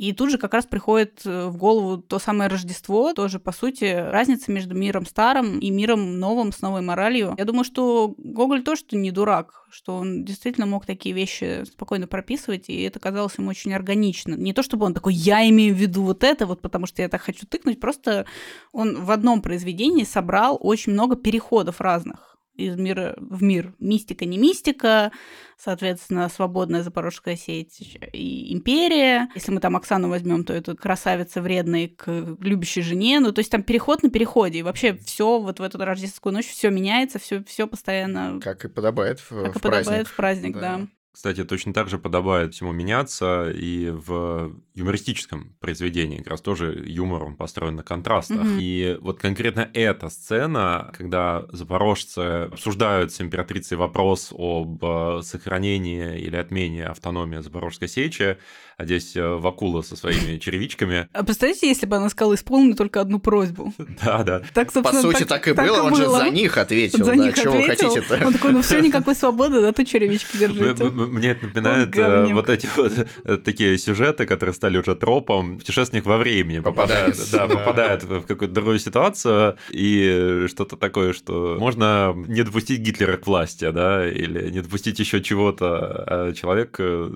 и тут же как раз приходит э, в голову то самое Рождество, тоже, по сути, разница между миром старым и миром новым с новой моралью. Я думаю, что Гоголь тоже не дурак, что он действительно мог такие вещи спокойно прописывать, и это казалось ему очень органично. Не то, чтобы он такой, я имею в виду вот это, вот потому что я так хочу тыкнуть, просто он в одном произведении собрал очень много переходов разных из мира в мир. Мистика, не мистика, соответственно, свободная запорожская сеть и империя. Если мы там Оксану возьмем, то это красавица вредная к любящей жене. Ну, то есть там переход на переходе. И вообще все вот в эту рождественскую ночь все меняется, все, все постоянно... Как и подобает в, как в и подобает праздник. в праздник, да. да. Кстати, точно так же подобает всему меняться, и в юмористическом произведении. Как раз тоже юмор, он построен на контрастах. Мгм. И вот конкретно эта сцена, когда запорожцы обсуждают с императрицей вопрос об э, сохранении или отмене автономии Запорожской сечи, а здесь э, Вакула со своими черевичками. А представляете, если бы она сказала, исполню только одну просьбу? Да, да. Так, По сути, так, и было, он же было. за них ответил. За да, них чего вы ответил. хотите-то? Он такой, ну все, никакой свободы, да, ты черевички держите. Мне это напоминает Вот э, эти вот такие сюжеты, которые стали уже тропом. Путешественник во времени попадает, Попадает, да, да. попадает в какую-то другую ситуацию и что-то такое, что можно не допустить Гитлера к власти, да, или не допустить еще чего-то, а человек э,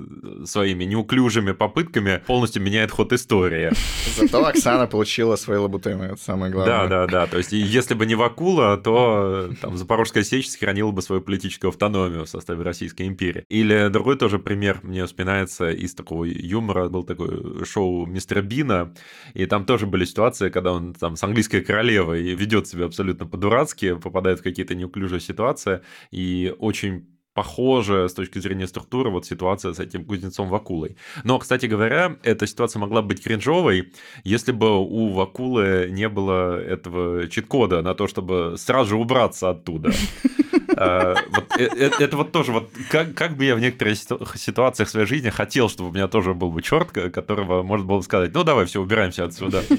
своими неуклюжими попытками полностью меняет ход истории. Зато Оксана получила свои лабутены, это самое главное. Да, да, да. То есть, если бы не Вакула, то там Запорожская сечь сохранила бы свою политическую автономию в составе Российской империи. Или другой тоже пример мне вспоминается из такого юмора. Был такой шоу Мистера Бина, и там тоже были ситуации, когда он там с английской королевой ведет себя абсолютно по-дурацки, попадает в какие-то неуклюжие ситуации, и очень похожа с точки зрения структуры вот ситуация с этим кузнецом Вакулой. Но, кстати говоря, эта ситуация могла быть кринжовой, если бы у Вакулы не было этого чит-кода на то, чтобы сразу же убраться оттуда. А, э- э- Это вот тоже вот как, как бы я в некоторых ситу- ситуациях в своей жизни хотел, чтобы у меня тоже был бы черт, которого можно было бы сказать, ну давай, все, убираемся отсюда.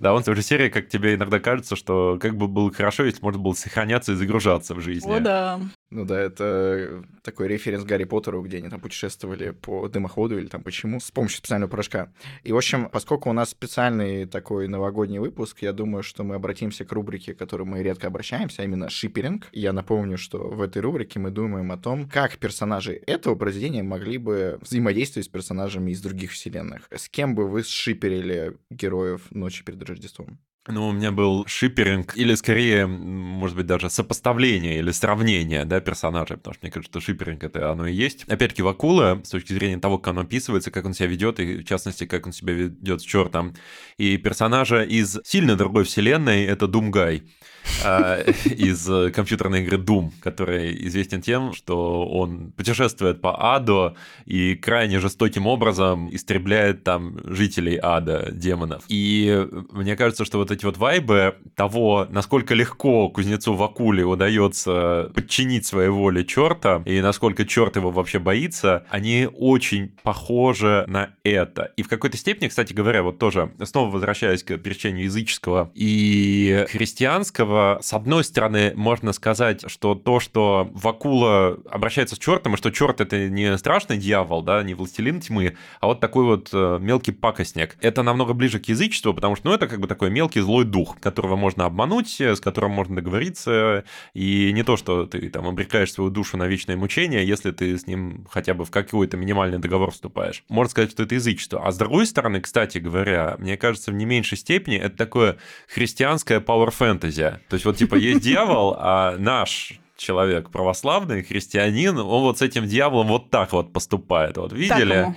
Да, он в той же серии, как тебе иногда кажется, что как бы было хорошо, если можно было сохраняться и загружаться в жизни. О, да. Ну да, это такой референс Гарри Поттеру, где они там путешествовали по дымоходу или там почему, с помощью специального порошка. И, в общем, поскольку у нас специальный такой новогодний выпуск, я думаю, что мы обратимся к рубрике, к которой мы редко обращаемся, а именно шиперинг. Я напомню, что в этой рубрике мы думаем о том, как персонажи этого произведения могли бы взаимодействовать с персонажами из других вселенных. С кем бы вы сшиперили героев «Ночи перед Рождеством»? Ну, у меня был шиперинг, или скорее, может быть, даже сопоставление или сравнение, да, персонажей, потому что мне кажется, что шиперинг это оно и есть. Опять-таки, Вакула, с точки зрения того, как он описывается, как он себя ведет, и в частности, как он себя ведет с чертом. И персонажа из сильно другой вселенной это Думгай из э, компьютерной игры Doom, который известен тем, что он путешествует по аду и крайне жестоким образом истребляет там жителей ада, демонов. И мне кажется, что вот эти вот вайбы того, насколько легко кузнецу Вакуле удается подчинить своей воле черта, и насколько черт его вообще боится, они очень похожи на это. И в какой-то степени, кстати говоря, вот тоже, снова возвращаясь к пересечению языческого и христианского, с одной стороны, можно сказать, что то, что Вакула обращается с чертом, и что черт это не страшный дьявол, да, не властелин тьмы, а вот такой вот э, мелкий пакостник. Это намного ближе к язычеству, потому что, ну, это как бы такой мелкий злой дух, которого можно обмануть, э, с которым можно договориться, и не то, что ты там обрекаешь свою душу на вечное мучение, если ты с ним хотя бы в какой-то минимальный договор вступаешь. Можно сказать, что это язычество. А с другой стороны, кстати говоря, мне кажется, в не меньшей степени это такое христианское power fantasy. То есть вот типа есть дьявол, а наш человек православный, христианин, он вот с этим дьяволом вот так вот поступает. Вот видели? ему.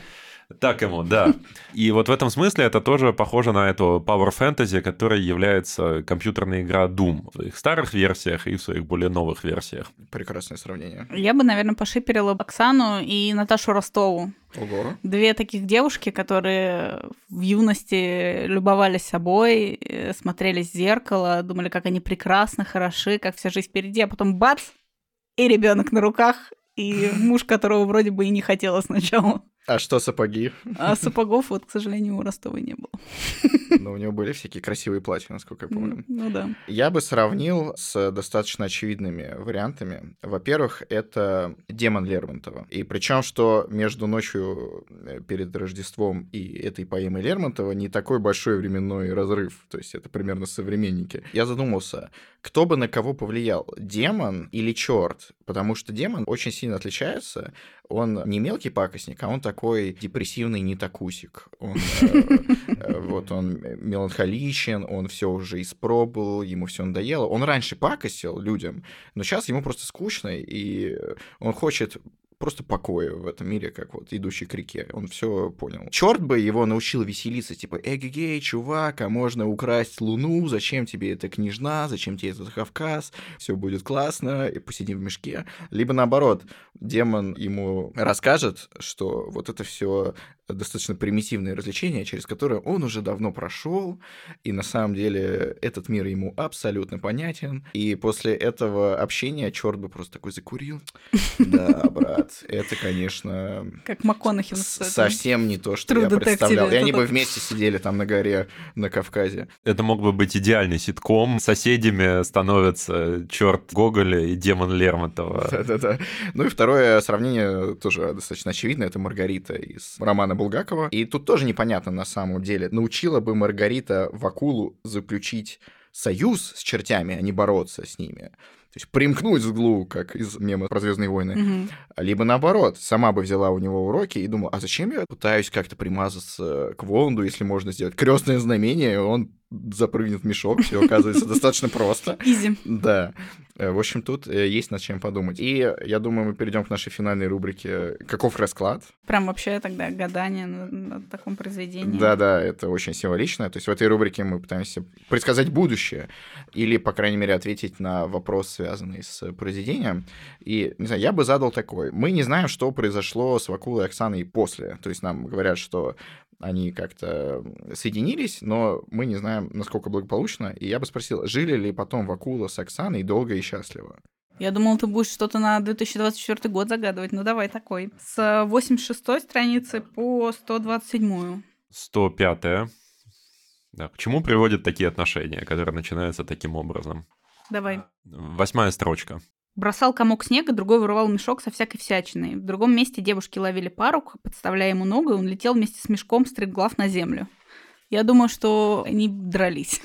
Так ему, да. И вот в этом смысле это тоже похоже на эту Power Fantasy, которая является компьютерная игра Doom в своих старых версиях и в своих более новых версиях. Прекрасное сравнение. Я бы, наверное, пошиперила Оксану и Наташу Ростову. Ого. Две таких девушки, которые в юности любовались собой, э, смотрелись в зеркало, думали, как они прекрасны, хороши, как вся жизнь впереди, а потом бац, и ребенок на руках, и муж, которого вроде бы и не хотела сначала. А что сапоги? А сапогов вот, к сожалению, у Ростова не было. Ну, у него были всякие красивые платья, насколько я помню. Ну да. Я бы сравнил с достаточно очевидными вариантами. Во-первых, это демон Лермонтова. И причем, что между ночью э, перед Рождеством и этой поэмой Лермонтова не такой большой временной разрыв. То есть это примерно современники. Я задумался, кто бы на кого повлиял, демон или черт? Потому что демон очень сильно отличается. Он не мелкий пакостник, а он такой депрессивный нетакусик. Он, э, э, вот он меланхоличен, он все уже испробовал, ему все надоело. Он раньше пакостил людям, но сейчас ему просто скучно, и он хочет просто покоя в этом мире, как вот идущий к реке. Он все понял. Черт бы его научил веселиться, типа, эгегей, чувак, а можно украсть луну, зачем тебе эта княжна, зачем тебе этот Кавказ, все будет классно, и посидим в мешке. Либо наоборот, демон ему расскажет, что вот это все достаточно примитивное развлечение, через которое он уже давно прошел, и на самом деле этот мир ему абсолютно понятен. И после этого общения черт бы просто такой закурил. Да, брат, это, конечно, Как МакКонахи. совсем не то, что я представлял. И они бы вместе сидели там на горе на Кавказе. Это мог бы быть идеальный ситком. Соседями становятся черт Гоголя и демон Лермонтова. Да-да-да. Ну и второе сравнение тоже достаточно очевидно. Это Маргарита из романа Булгакова. И тут тоже непонятно на самом деле. Научила бы Маргарита Вакулу заключить союз с чертями, а не бороться с ними. То есть примкнуть к злу, как из мема про Звездные войны. Мгм. Либо наоборот, сама бы взяла у него уроки и думала, а зачем я пытаюсь как-то примазаться к Воланду, если можно сделать крестное знамение, и он запрыгнет в мешок, все оказывается достаточно просто. Изи. Да. Э, В общем, тут э, есть над чем подумать. И я думаю, мы перейдем к нашей финальной рубрике «Каков расклад?». Прям вообще тогда гадание на, таком произведении. Да-да, это очень символично. То есть в этой рубрике мы пытаемся предсказать будущее или, по крайней мере, ответить на вопрос, связанный с произведением. И, не знаю, я бы задал такой. Мы не знаем, что произошло с Вакулой и Оксаной после. То есть нам говорят, что они как-то соединились, но мы не знаем, насколько благополучно. И я бы спросил, жили ли потом Вакула с Оксаной долго и счастливо? Я думал, ты будешь что-то на 2024 год загадывать. Ну давай такой. С 86 страницы по 127. 105 Да, к чему приводят такие отношения, которые начинаются таким образом? Давай. Восьмая строчка. Бросал комок снега, другой вырывал мешок со всякой всячиной. В другом месте девушки ловили пару, подставляя ему ногу, и он летел вместе с мешком стриглав на землю. Я думаю, что они дрались.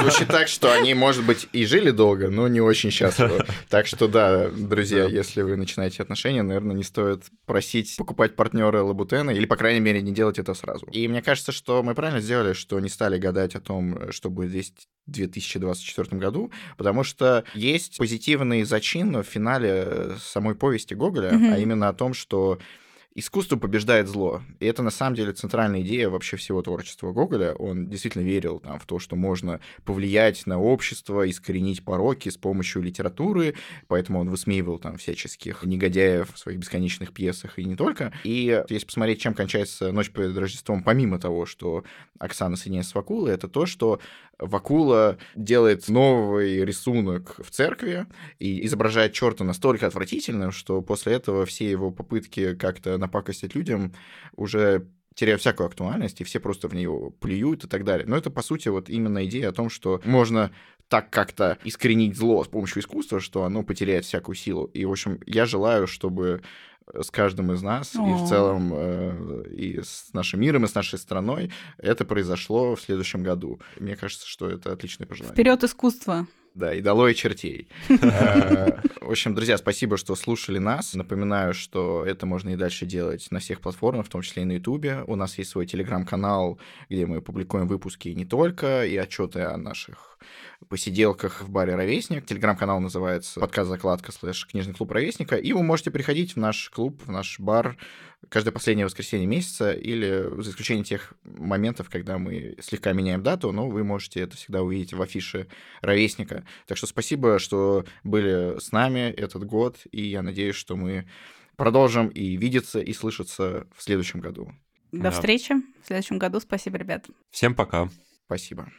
Звучит так, что они, может быть, и жили долго, но не очень счастливо. Так что да, друзья, если вы начинаете отношения, наверное, не стоит просить покупать партнера Лабутена, или, по крайней мере, не делать это сразу. И мне кажется, что мы правильно сделали, что не стали гадать о том, что будет здесь в 2024 году, потому что есть позитивный зачин в финале самой повести Гоголя, Мгм. а именно о том, что искусство побеждает зло. И это на самом деле центральная идея вообще всего творчества Гоголя. Он действительно верил там, в то, что можно повлиять на общество, искоренить пороки с помощью литературы, поэтому он высмеивал там всяческих негодяев в своих бесконечных пьесах и не только. И если посмотреть, чем кончается «Ночь перед Рождеством», помимо того, что Оксана соединяется с Вакулой, это то, что Вакула делает новый рисунок в церкви и изображает черта настолько отвратительным, что после этого все его попытки как-то напакостить людям уже теряют всякую актуальность, и все просто в нее плюют и так далее. Но это, по сути, вот именно идея о том, что можно так как-то искоренить зло с помощью искусства, что оно потеряет всякую силу. И, в общем, я желаю, чтобы с каждым из нас, и в О. целом э, и с нашим миром, и с нашей страной это произошло в следующем году. Мне кажется, что это отличное пожелание. Вперед искусство. Да, и долой чертей. Э, В общем, друзья, спасибо, что слушали нас. Напоминаю, что это можно и дальше делать на всех платформах, в том числе и на Ютубе. У нас есть свой телеграм-канал, где мы публикуем выпуски не только, и отчеты о наших посиделках в баре «Ровесник». Телеграм-канал называется «Подкаст закладка слэш книжный клуб «Ровесника», и вы можете приходить в наш клуб, в наш бар каждое последнее воскресенье месяца, или за исключением тех моментов, когда мы слегка меняем дату, но вы можете это всегда увидеть в афише «Ровесника». Так что спасибо, что были с нами этот год, и я надеюсь, что мы продолжим и видеться, и слышаться в следующем году. До Да. встречи в следующем году. Спасибо, ребят. Всем пока. Спасибо.